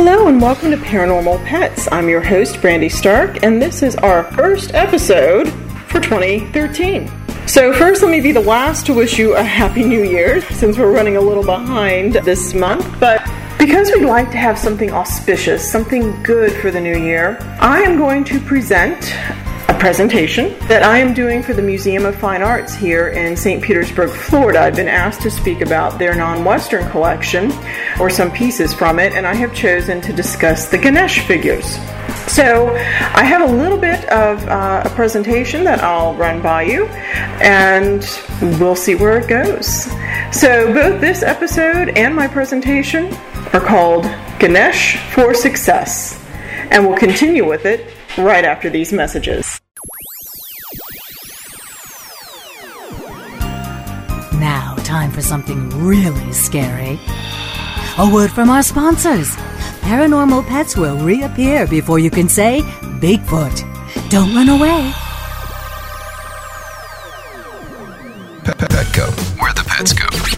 Hello and welcome to Paranormal Pets. I'm your host, Brandy Stark, and this is our first episode for 2013. So, first, let me be the last to wish you a Happy New Year since we're running a little behind this month. But because we'd like to have something auspicious, something good for the new year, I am going to present a presentation that I am doing for the Museum of Fine Arts here in St. Petersburg, Florida. I've been asked to speak about their non Western collection or some pieces from it, and I have chosen to discuss the Ganesh figures. So, I have a little bit of uh, a presentation that I'll run by you, and we'll see where it goes. So, both this episode and my presentation are called Ganesh for Success, and we'll continue with it right after these messages. Now, time for something really scary. A word from our sponsors. Paranormal pets will reappear before you can say Bigfoot. Don't run away. Petco, where the pets go.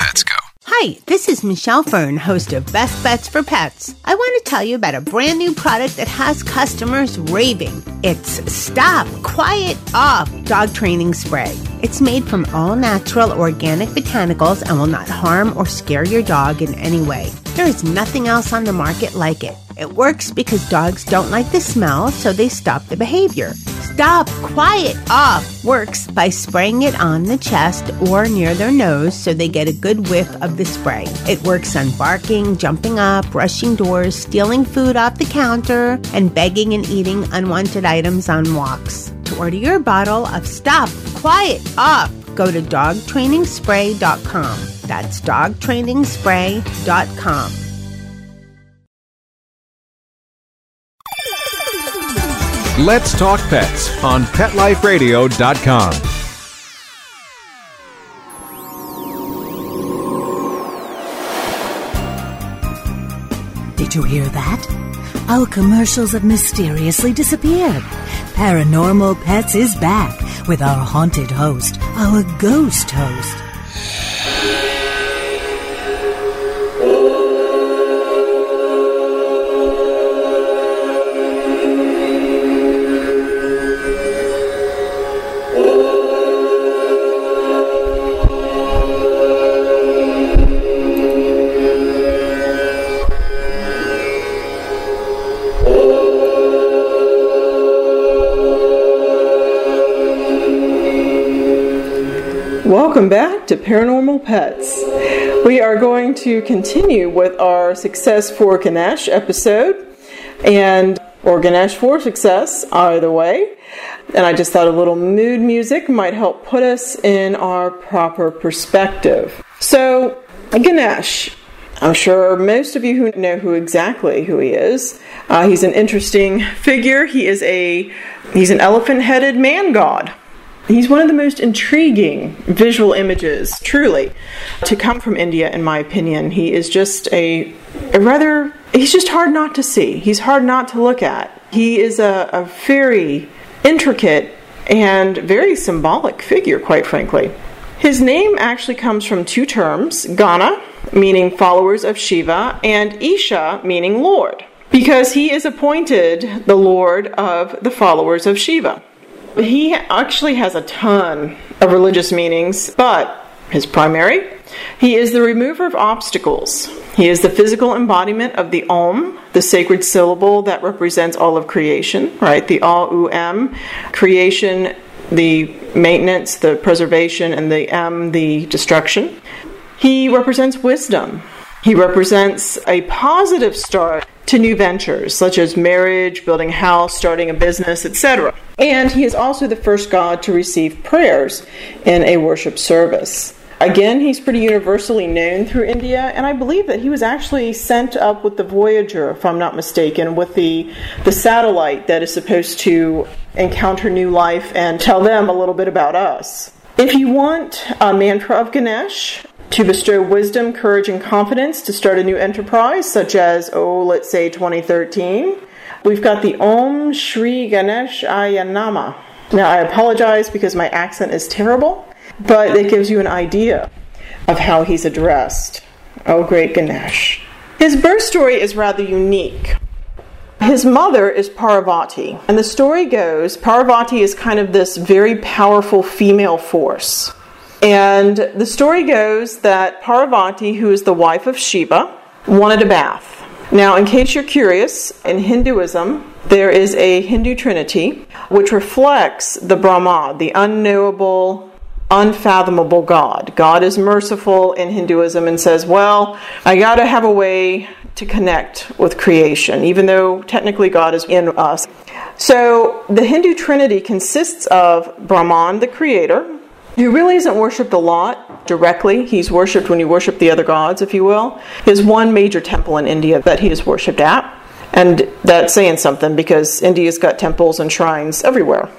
Hi, this is Michelle Fern, host of Best Bets for Pets. I want to tell you about a brand new product that has customers raving. It's Stop Quiet Off Dog Training Spray. It's made from all natural organic botanicals and will not harm or scare your dog in any way. There is nothing else on the market like it. It works because dogs don't like the smell, so they stop the behavior. Stop Quiet Off works by spraying it on the chest or near their nose so they get a good whiff of the spray. It works on barking, jumping up, rushing doors, stealing food off the counter, and begging and eating unwanted items on walks. To order your bottle of Stop Quiet Off, go to dogtrainingspray.com. That's dogtrainingspray.com. Let's Talk Pets on PetLifeRadio.com. Did you hear that? Our commercials have mysteriously disappeared. Paranormal Pets is back with our haunted host, our ghost host. Welcome back to Paranormal Pets. We are going to continue with our Success for Ganesh episode. And or Ganesh for success, either way. And I just thought a little mood music might help put us in our proper perspective. So, Ganesh, I'm sure most of you who know who exactly who he is. Uh, he's an interesting figure. He is a he's an elephant-headed man god. He's one of the most intriguing visual images, truly, to come from India, in my opinion. He is just a, a rather, he's just hard not to see. He's hard not to look at. He is a, a very intricate and very symbolic figure, quite frankly. His name actually comes from two terms Gana, meaning followers of Shiva, and Isha, meaning Lord, because he is appointed the Lord of the followers of Shiva. He actually has a ton of religious meanings, but his primary, he is the remover of obstacles. He is the physical embodiment of the Om, the sacred syllable that represents all of creation, right? The A-U-M, creation, the maintenance, the preservation, and the M, the destruction. He represents wisdom. He represents a positive start to new ventures such as marriage, building a house, starting a business, etc. And he is also the first god to receive prayers in a worship service. Again, he's pretty universally known through India, and I believe that he was actually sent up with the Voyager, if I'm not mistaken, with the, the satellite that is supposed to encounter new life and tell them a little bit about us. If you want a mantra of Ganesh, to bestow wisdom, courage, and confidence to start a new enterprise, such as, oh, let's say 2013. We've got the Om Shri Ganeshaya Namah. Now, I apologize because my accent is terrible, but it gives you an idea of how he's addressed. Oh, great Ganesh. His birth story is rather unique. His mother is Parvati, and the story goes Parvati is kind of this very powerful female force. And the story goes that Parvati, who is the wife of Shiva, wanted a bath. Now, in case you're curious, in Hinduism, there is a Hindu trinity which reflects the Brahma, the unknowable, unfathomable God. God is merciful in Hinduism and says, Well, I got to have a way to connect with creation, even though technically God is in us. So the Hindu trinity consists of Brahman, the creator, he really isn't worshipped a lot directly. He's worshipped when you worship the other gods, if you will. There's one major temple in India that he is worshipped at. And that's saying something because India's got temples and shrines everywhere.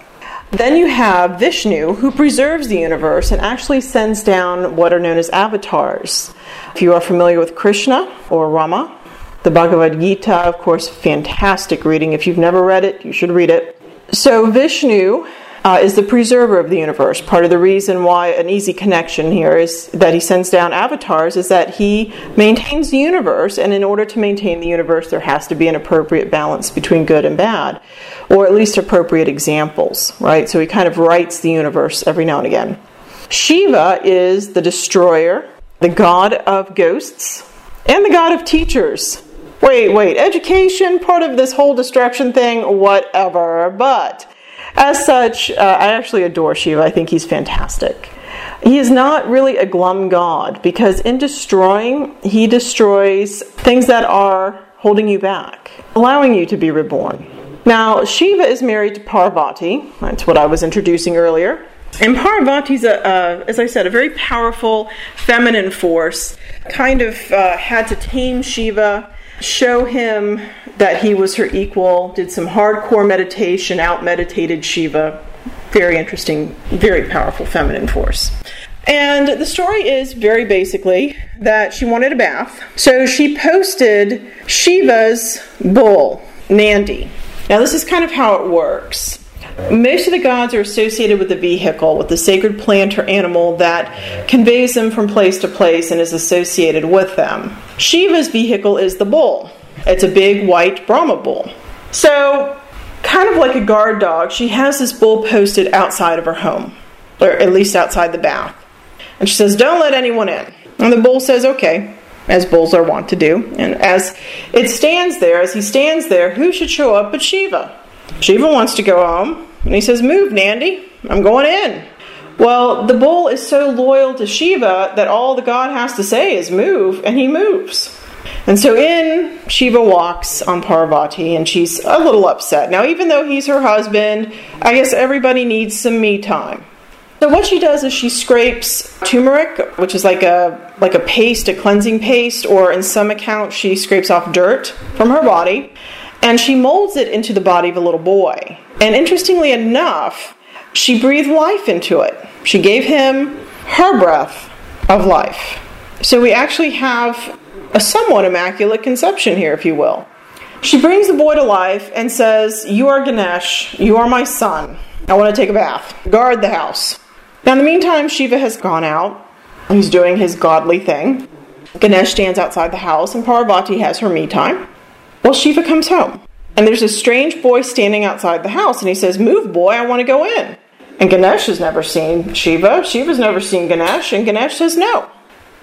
Then you have Vishnu, who preserves the universe and actually sends down what are known as avatars. If you are familiar with Krishna or Rama, the Bhagavad Gita, of course, fantastic reading. If you've never read it, you should read it. So, Vishnu uh, is the preserver of the universe. Part of the reason why an easy connection here is that he sends down avatars is that he maintains the universe, and in order to maintain the universe, there has to be an appropriate balance between good and bad, or at least appropriate examples, right? So he kind of rights the universe every now and again. Shiva is the destroyer, the god of ghosts, and the god of teachers. Wait, wait, education, part of this whole destruction thing, whatever, but as such, uh, I actually adore Shiva. I think he's fantastic. He is not really a glum god because in destroying, he destroys things that are holding you back, allowing you to be reborn. Now, Shiva is married to Parvati. That's what I was introducing earlier. And Parvati's, a, uh, as I said, a very powerful feminine force. Kind of uh, had to tame Shiva show him that he was her equal, did some hardcore meditation, out meditated Shiva. Very interesting, very powerful feminine force. And the story is very basically that she wanted a bath. So she posted Shiva's bull, Nandi. Now, this is kind of how it works. Most of the gods are associated with the vehicle, with the sacred plant or animal that conveys them from place to place and is associated with them. Shiva's vehicle is the bull. It's a big white Brahma bull. So, kind of like a guard dog, she has this bull posted outside of her home, or at least outside the bath. And she says, Don't let anyone in. And the bull says, Okay, as bulls are wont to do. And as it stands there, as he stands there, who should show up but Shiva? Shiva wants to go home, and he says, Move, Nandi, I'm going in. Well, the bull is so loyal to Shiva that all the god has to say is move, and he moves. And so in, Shiva walks on Parvati and she's a little upset. Now, even though he's her husband, I guess everybody needs some me time. So what she does is she scrapes turmeric, which is like a like a paste, a cleansing paste, or in some accounts she scrapes off dirt from her body, and she molds it into the body of a little boy. And interestingly enough, she breathed life into it. She gave him her breath of life. So we actually have a somewhat immaculate conception here, if you will. She brings the boy to life and says, You are Ganesh, you are my son. I want to take a bath. Guard the house. Now, in the meantime, Shiva has gone out. He's doing his godly thing. Ganesh stands outside the house, and Parvati has her me time. Well, Shiva comes home, and there's a strange boy standing outside the house, and he says, Move, boy, I want to go in. And Ganesh has never seen Shiva. Shiva's never seen Ganesh, and Ganesh says no.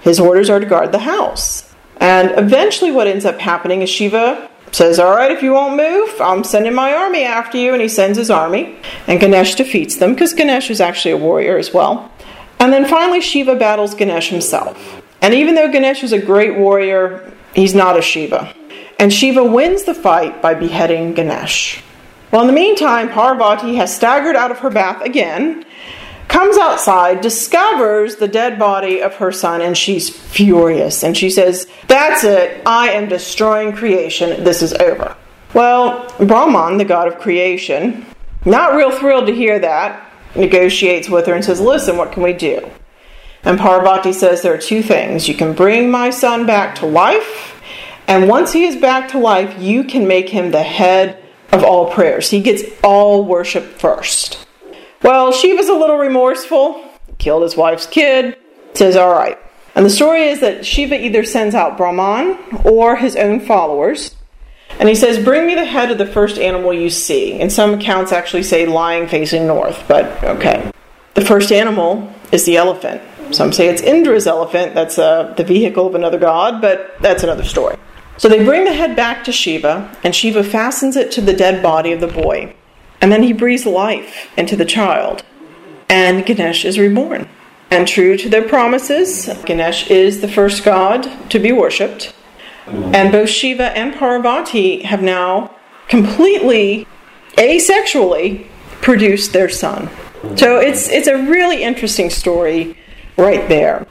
His orders are to guard the house. And eventually, what ends up happening is Shiva says, All right, if you won't move, I'm sending my army after you. And he sends his army. And Ganesh defeats them because Ganesh is actually a warrior as well. And then finally, Shiva battles Ganesh himself. And even though Ganesh is a great warrior, he's not a Shiva. And Shiva wins the fight by beheading Ganesh. Well, in the meantime, Parvati has staggered out of her bath again, comes outside, discovers the dead body of her son, and she's furious. And she says, That's it. I am destroying creation. This is over. Well, Brahman, the god of creation, not real thrilled to hear that, negotiates with her and says, Listen, what can we do? And Parvati says, There are two things. You can bring my son back to life, and once he is back to life, you can make him the head of all prayers. He gets all worship first. Well, Shiva's a little remorseful, killed his wife's kid, says, All right. And the story is that Shiva either sends out Brahman or his own followers. And he says, Bring me the head of the first animal you see. And some accounts actually say lying facing north, but okay. The first animal is the elephant. Some say it's Indra's elephant, that's uh, the vehicle of another god, but that's another story. So they bring the head back to Shiva, and Shiva fastens it to the dead body of the boy. And then he breathes life into the child. And Ganesh is reborn. And true to their promises, Ganesh is the first god to be worshipped. And both Shiva and Parvati have now completely asexually produced their son. So it's it's a really interesting story right there.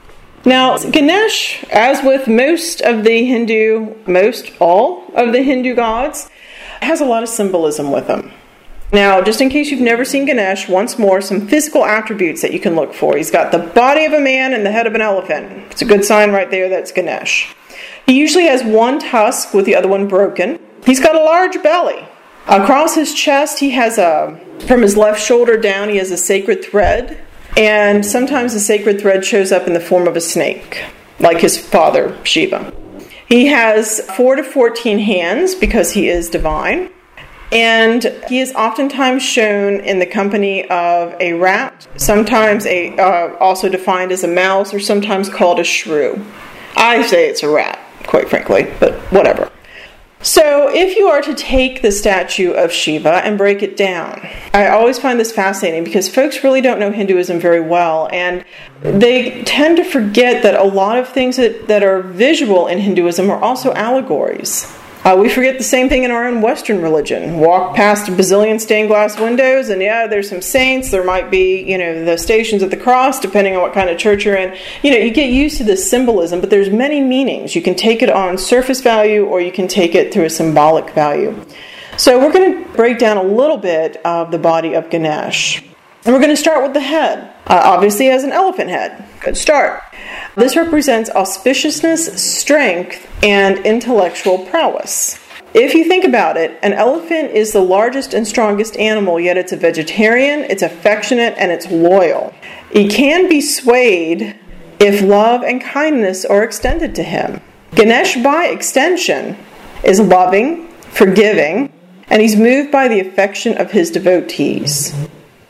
Now, Ganesh, as with most of the Hindu, most all of the Hindu gods, has a lot of symbolism with him. Now, just in case you've never seen Ganesh, once more, some physical attributes that you can look for. He's got the body of a man and the head of an elephant. It's a good sign right there that's Ganesh. He usually has one tusk with the other one broken. He's got a large belly. Across his chest, he has a, from his left shoulder down, he has a sacred thread and sometimes the sacred thread shows up in the form of a snake, like his father, Shiva. He has 4 to 14 hands because he is divine. And he is oftentimes shown in the company of a rat, sometimes a, uh, also defined as a mouse, or sometimes called a shrew. I say it's a rat, quite frankly, but whatever. So, if you are to take the statue of Shiva and break it down, I always find this fascinating because folks really don't know Hinduism very well, and they tend to forget that a lot of things that, that are visual in Hinduism are also allegories. Uh, we forget the same thing in our own Western religion. Walk past a bazillion stained glass windows, and yeah, there's some saints. There might be, you know, the stations of the cross, depending on what kind of church you're in. You know, you get used to this symbolism, but there's many meanings. You can take it on surface value, or you can take it through a symbolic value. So we're going to break down a little bit of the body of Ganesh. And we're going to start with the head. Uh, obviously, has an elephant head. Good start. This represents auspiciousness, strength, and intellectual prowess. If you think about it, an elephant is the largest and strongest animal, yet it's a vegetarian, it's affectionate, and it's loyal. He can be swayed if love and kindness are extended to him. Ganesh, by extension, is loving, forgiving, and he's moved by the affection of his devotees.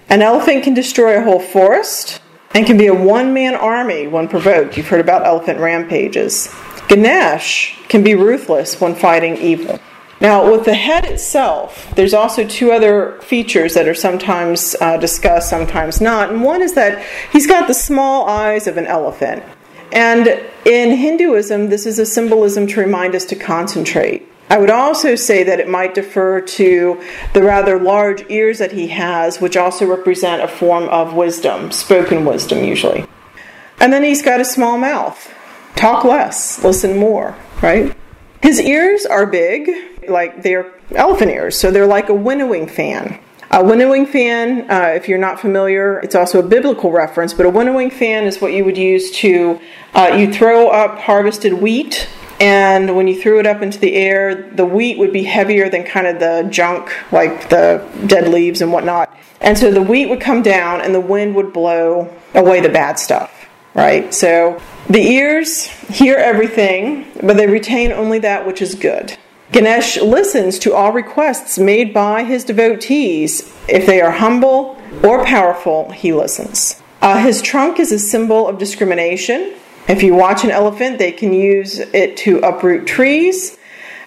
An elephant can destroy a whole forest and can be a one man army when provoked. You've heard about elephant rampages. Ganesh can be ruthless when fighting evil. Now, with the head itself, there's also two other features that are sometimes uh, discussed, sometimes not. And one is that he's got the small eyes of an elephant. And in Hinduism, this is a symbolism to remind us to concentrate. I would also say that it might defer to the rather large ears that he has, which also represent a form of wisdom, spoken wisdom usually. And then he's got a small mouth. Talk less, listen more, right? His ears are big, like they're elephant ears, so they're like a winnowing fan. A winnowing fan, uh, if you're not familiar, it's also a biblical reference, but a winnowing fan is what you would use to, uh, you throw up harvested wheat, and when you threw it up into the air, the wheat would be heavier than kind of the junk, like the dead leaves and whatnot. And so the wheat would come down, and the wind would blow away the bad stuff, right? So the ears hear everything, but they retain only that which is good. Ganesh listens to all requests made by his devotees. If they are humble or powerful, he listens. Uh, his trunk is a symbol of discrimination. If you watch an elephant, they can use it to uproot trees,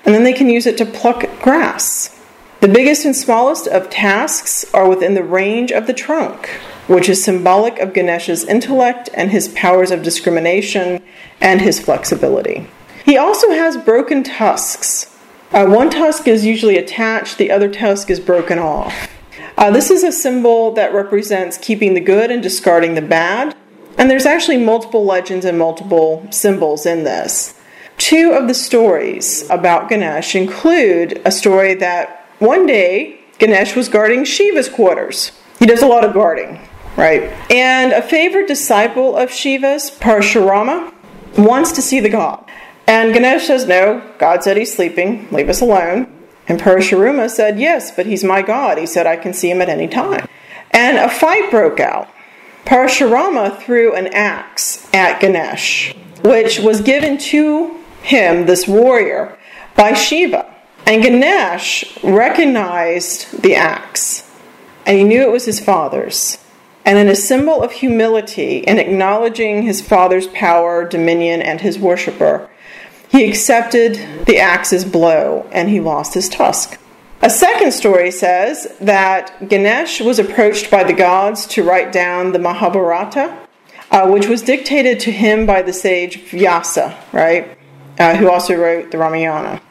and then they can use it to pluck grass. The biggest and smallest of tasks are within the range of the trunk, which is symbolic of Ganesha's intellect and his powers of discrimination and his flexibility. He also has broken tusks, uh, one tusk is usually attached, the other tusk is broken off. Uh, this is a symbol that represents keeping the good and discarding the bad. And there's actually multiple legends and multiple symbols in this. Two of the stories about Ganesh include a story that one day Ganesh was guarding Shiva's quarters. He does a lot of guarding, right? And a favorite disciple of Shiva's, Parashurama, wants to see the god. And Ganesh says, No, God said he's sleeping, leave us alone. And Parashurama said, Yes, but he's my God. He said, I can see him at any time. And a fight broke out. Parashurama threw an axe at Ganesh, which was given to him, this warrior, by Shiva. And Ganesh recognized the axe, and he knew it was his father's. And in a symbol of humility in acknowledging his father's power, dominion, and his worshiper, he accepted the axe's blow and he lost his tusk. A second story says that Ganesh was approached by the gods to write down the Mahabharata, uh, which was dictated to him by the sage Vyasa, right? Uh, who also wrote the Ramayana,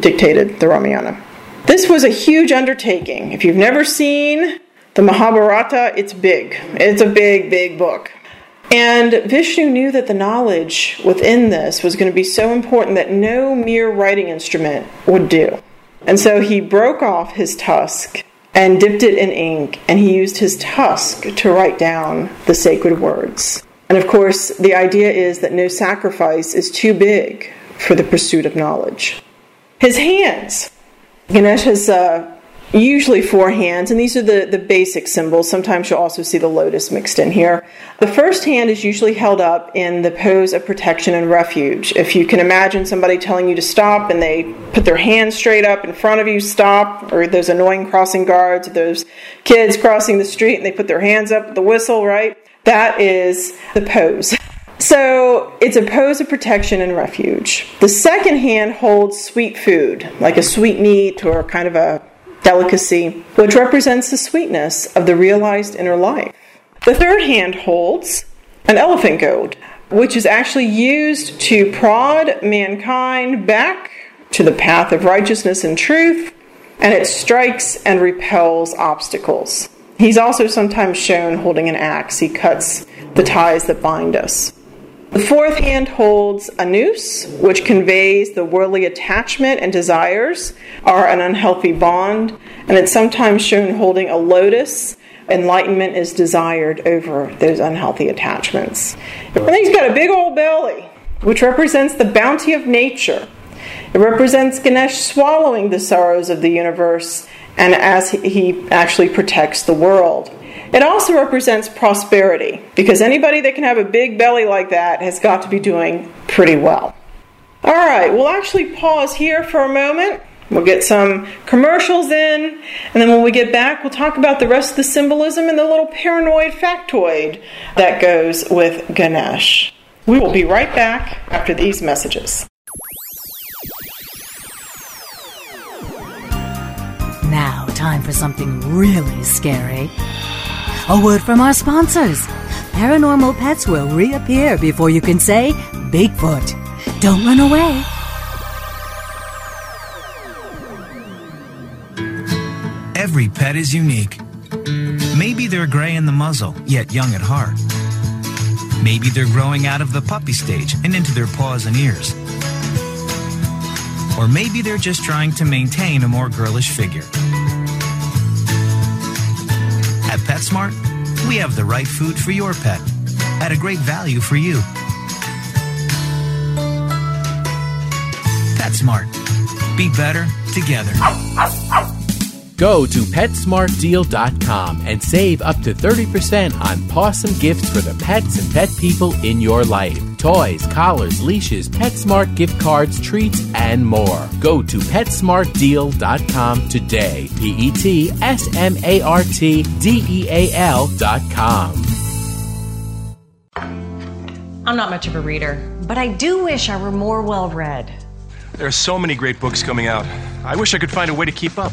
dictated the Ramayana. This was a huge undertaking. If you've never seen the Mahabharata, it's big. It's a big, big book. And Vishnu knew that the knowledge within this was going to be so important that no mere writing instrument would do. And so he broke off his tusk and dipped it in ink, and he used his tusk to write down the sacred words. And of course, the idea is that no sacrifice is too big for the pursuit of knowledge. His hands. Ganesh has uh, usually four hands, and these are the, the basic symbols. Sometimes you'll also see the lotus mixed in here. The first hand is usually held up in the pose of protection and refuge. If you can imagine somebody telling you to stop and they put their hand straight up in front of you, stop, or those annoying crossing guards, or those kids crossing the street and they put their hands up with the whistle, right? That is the pose. So it's a pose of protection and refuge. The second hand holds sweet food, like a sweet meat or kind of a delicacy, which represents the sweetness of the realized inner life. The third hand holds an elephant goad, which is actually used to prod mankind back to the path of righteousness and truth, and it strikes and repels obstacles. He's also sometimes shown holding an axe. He cuts the ties that bind us. The fourth hand holds a noose, which conveys the worldly attachment and desires are an unhealthy bond, and it's sometimes shown holding a lotus. Enlightenment is desired over those unhealthy attachments. And he's got a big old belly, which represents the bounty of nature. It represents Ganesh swallowing the sorrows of the universe and as he actually protects the world. It also represents prosperity because anybody that can have a big belly like that has got to be doing pretty well. All right, we'll actually pause here for a moment. We'll get some commercials in, and then when we get back, we'll talk about the rest of the symbolism and the little paranoid factoid that goes with Ganesh. We will be right back after these messages. Now, time for something really scary. A word from our sponsors. paranormal pets will reappear before you can say Bigfoot. Don't run away. Every pet is unique. Maybe they're gray in the muzzle, yet young at heart. Maybe they're growing out of the puppy stage and into their paws and ears. Or maybe they're just trying to maintain a more girlish figure. At PetSmart, we have the right food for your pet at a great value for you. PetSmart. Be better together. Go to PetSmartDeal.com and save up to 30% on awesome gifts for the pets and pet people in your life. Toys, collars, leashes, PetSmart gift cards, treats, and more. Go to PetSmartDeal.com today. P E T S M A R T D E A L.com. I'm not much of a reader, but I do wish I were more well read. There are so many great books coming out. I wish I could find a way to keep up.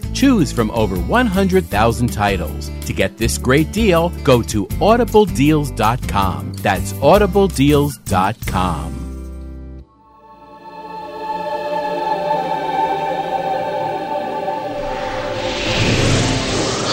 Choose from over 100,000 titles. To get this great deal, go to audibledeals.com. That's audibledeals.com.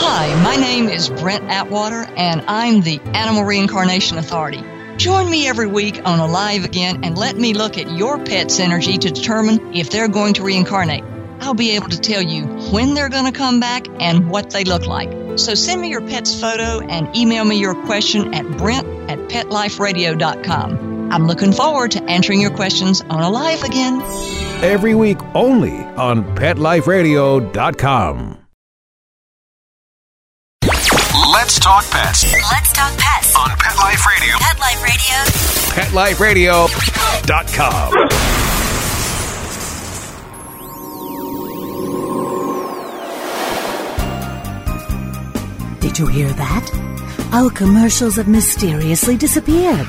Hi, my name is Brent Atwater, and I'm the Animal Reincarnation Authority. Join me every week on Alive Again and let me look at your pet's energy to determine if they're going to reincarnate. I'll be able to tell you when they're going to come back and what they look like. So send me your pet's photo and email me your question at brent at petliferadio.com. I'm looking forward to answering your questions on Alive Again. Every week only on PetLifeRadio.com. Let's talk pets Let's talk pets on Pet Life Radio. Pet Life Radio. PetLifeRadio.com. You hear that? Our commercials have mysteriously disappeared.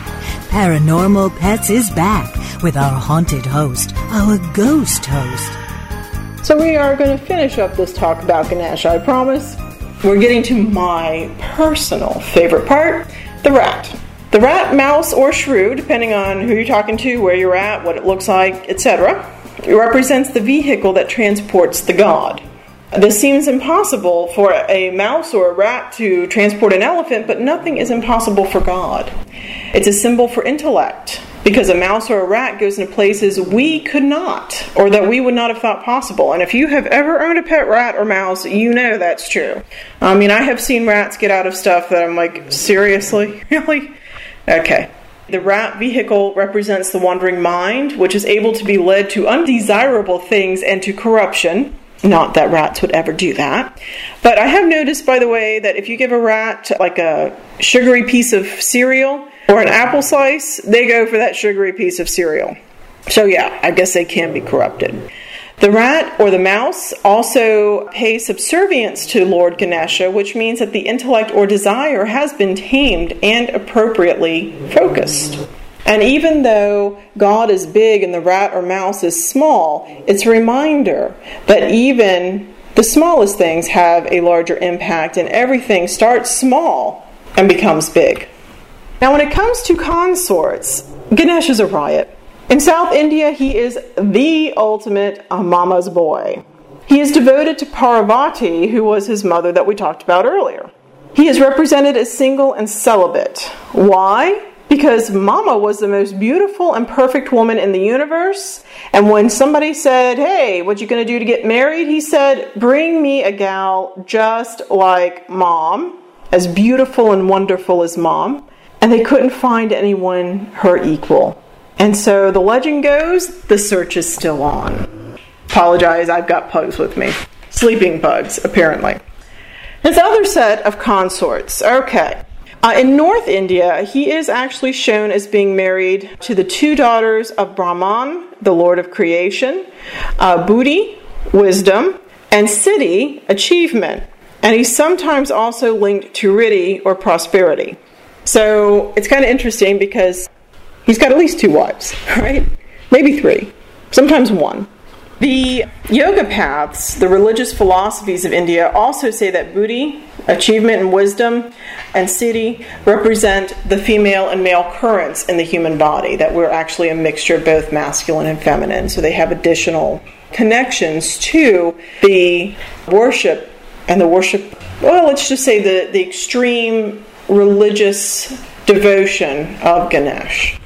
Paranormal Pets is back with our haunted host, our ghost host. So we are going to finish up this talk about Ganesh, I promise. We're getting to my personal favorite part the rat. The rat, mouse, or shrew, depending on who you're talking to, where you're at, what it looks like, etc., represents the vehicle that transports the god. This seems impossible for a mouse or a rat to transport an elephant, but nothing is impossible for God. It's a symbol for intellect, because a mouse or a rat goes into places we could not, or that we would not have thought possible. And if you have ever owned a pet rat or mouse, you know that's true. I mean, I have seen rats get out of stuff that I'm like, seriously? Really? Okay. The rat vehicle represents the wandering mind, which is able to be led to undesirable things and to corruption. Not that rats would ever do that. But I have noticed, by the way, that if you give a rat like a sugary piece of cereal or an apple slice, they go for that sugary piece of cereal. So, yeah, I guess they can be corrupted. The rat or the mouse also pays subservience to Lord Ganesha, which means that the intellect or desire has been tamed and appropriately focused. And even though God is big and the rat or mouse is small, it's a reminder that even the smallest things have a larger impact and everything starts small and becomes big. Now, when it comes to consorts, Ganesh is a riot. In South India, he is the ultimate mama's boy. He is devoted to Parvati, who was his mother that we talked about earlier. He is represented as single and celibate. Why? Because Mama was the most beautiful and perfect woman in the universe. And when somebody said, Hey, what you gonna do to get married? He said, Bring me a gal just like mom, as beautiful and wonderful as mom. And they couldn't find anyone her equal. And so the legend goes, the search is still on. Apologize, I've got pugs with me. Sleeping bugs, apparently. His other set of consorts. Okay. Uh, in North India, he is actually shown as being married to the two daughters of Brahman, the Lord of creation, uh, wisdom, and Siddhi, achievement. And he's sometimes also linked to Riddhi or prosperity. So it's kind of interesting because he's got at least two wives, right? Maybe three, sometimes one. The yoga paths, the religious philosophies of India, also say that Buddhi, achievement and wisdom, and Siddhi represent the female and male currents in the human body, that we're actually a mixture of both masculine and feminine. So they have additional connections to the worship and the worship, well, let's just say the, the extreme religious devotion of Ganesh.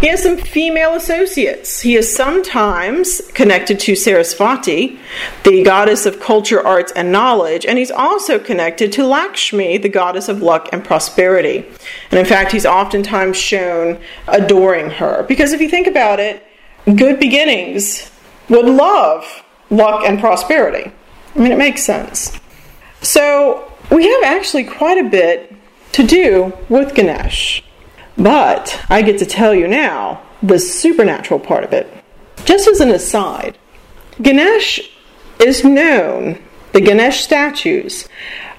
He has some female associates. He is sometimes connected to Sarasvati, the goddess of culture, arts, and knowledge, and he's also connected to Lakshmi, the goddess of luck and prosperity. And in fact, he's oftentimes shown adoring her. Because if you think about it, good beginnings would love luck and prosperity. I mean, it makes sense. So, we have actually quite a bit to do with Ganesh. But I get to tell you now the supernatural part of it. Just as an aside, Ganesh is known, the Ganesh statues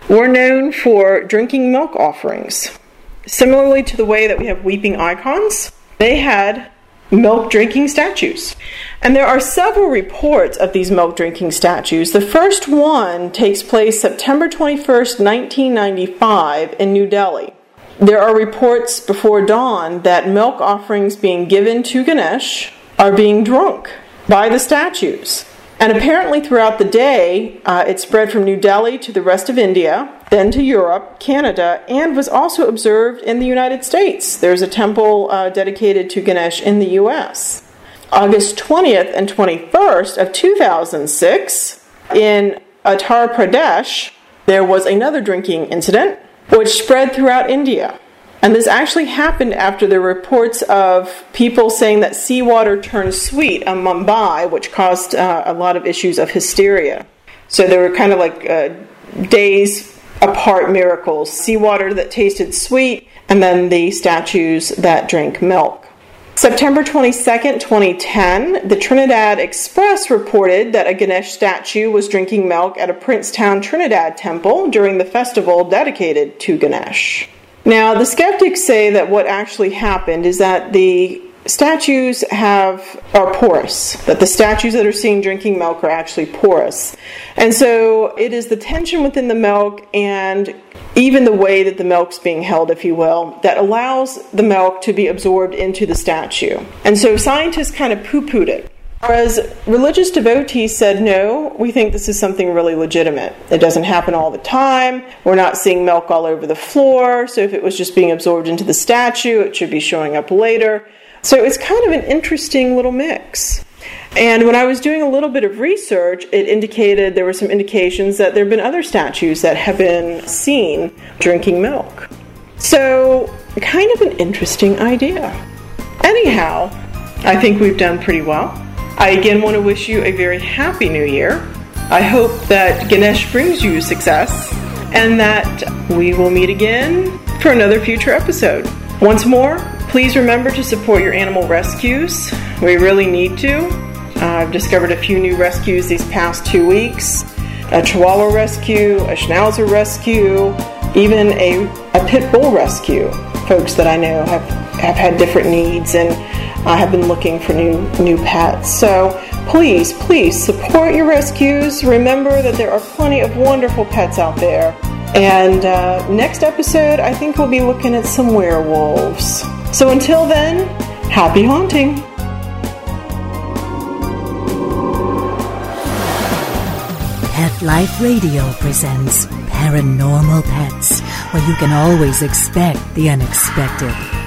were known for drinking milk offerings. Similarly to the way that we have weeping icons, they had milk drinking statues. And there are several reports of these milk drinking statues. The first one takes place September 21st, 1995, in New Delhi. There are reports before dawn that milk offerings being given to Ganesh are being drunk by the statues. And apparently, throughout the day, uh, it spread from New Delhi to the rest of India, then to Europe, Canada, and was also observed in the United States. There's a temple uh, dedicated to Ganesh in the US. August 20th and 21st of 2006, in Uttar Pradesh, there was another drinking incident which spread throughout India. And this actually happened after the reports of people saying that seawater turned sweet in Mumbai, which caused uh, a lot of issues of hysteria. So there were kind of like uh, days apart miracles seawater that tasted sweet, and then the statues that drank milk. September 22nd, 2010, the Trinidad Express reported that a Ganesh statue was drinking milk at a Princetown, Trinidad temple during the festival dedicated to Ganesh. Now, the skeptics say that what actually happened is that the statues have are porous that the statues that are seen drinking milk are actually porous and so it is the tension within the milk and even the way that the milk's being held if you will that allows the milk to be absorbed into the statue and so scientists kind of poo-pooed it Whereas religious devotees said, no, we think this is something really legitimate. It doesn't happen all the time. We're not seeing milk all over the floor. So if it was just being absorbed into the statue, it should be showing up later. So it's kind of an interesting little mix. And when I was doing a little bit of research, it indicated there were some indications that there have been other statues that have been seen drinking milk. So, kind of an interesting idea. Anyhow, I think we've done pretty well. I again want to wish you a very happy new year. I hope that Ganesh brings you success and that we will meet again for another future episode. Once more, Please remember to support your animal rescues. We really need to. I've discovered a few new rescues these past two weeks a Chihuahua rescue, a Schnauzer rescue, even a, a pit bull rescue. Folks that I know have, have had different needs and uh, have been looking for new, new pets. So please, please support your rescues. Remember that there are plenty of wonderful pets out there. And uh, next episode, I think we'll be looking at some werewolves. So until then, happy haunting! Pet Life Radio presents Paranormal Pets, where you can always expect the unexpected.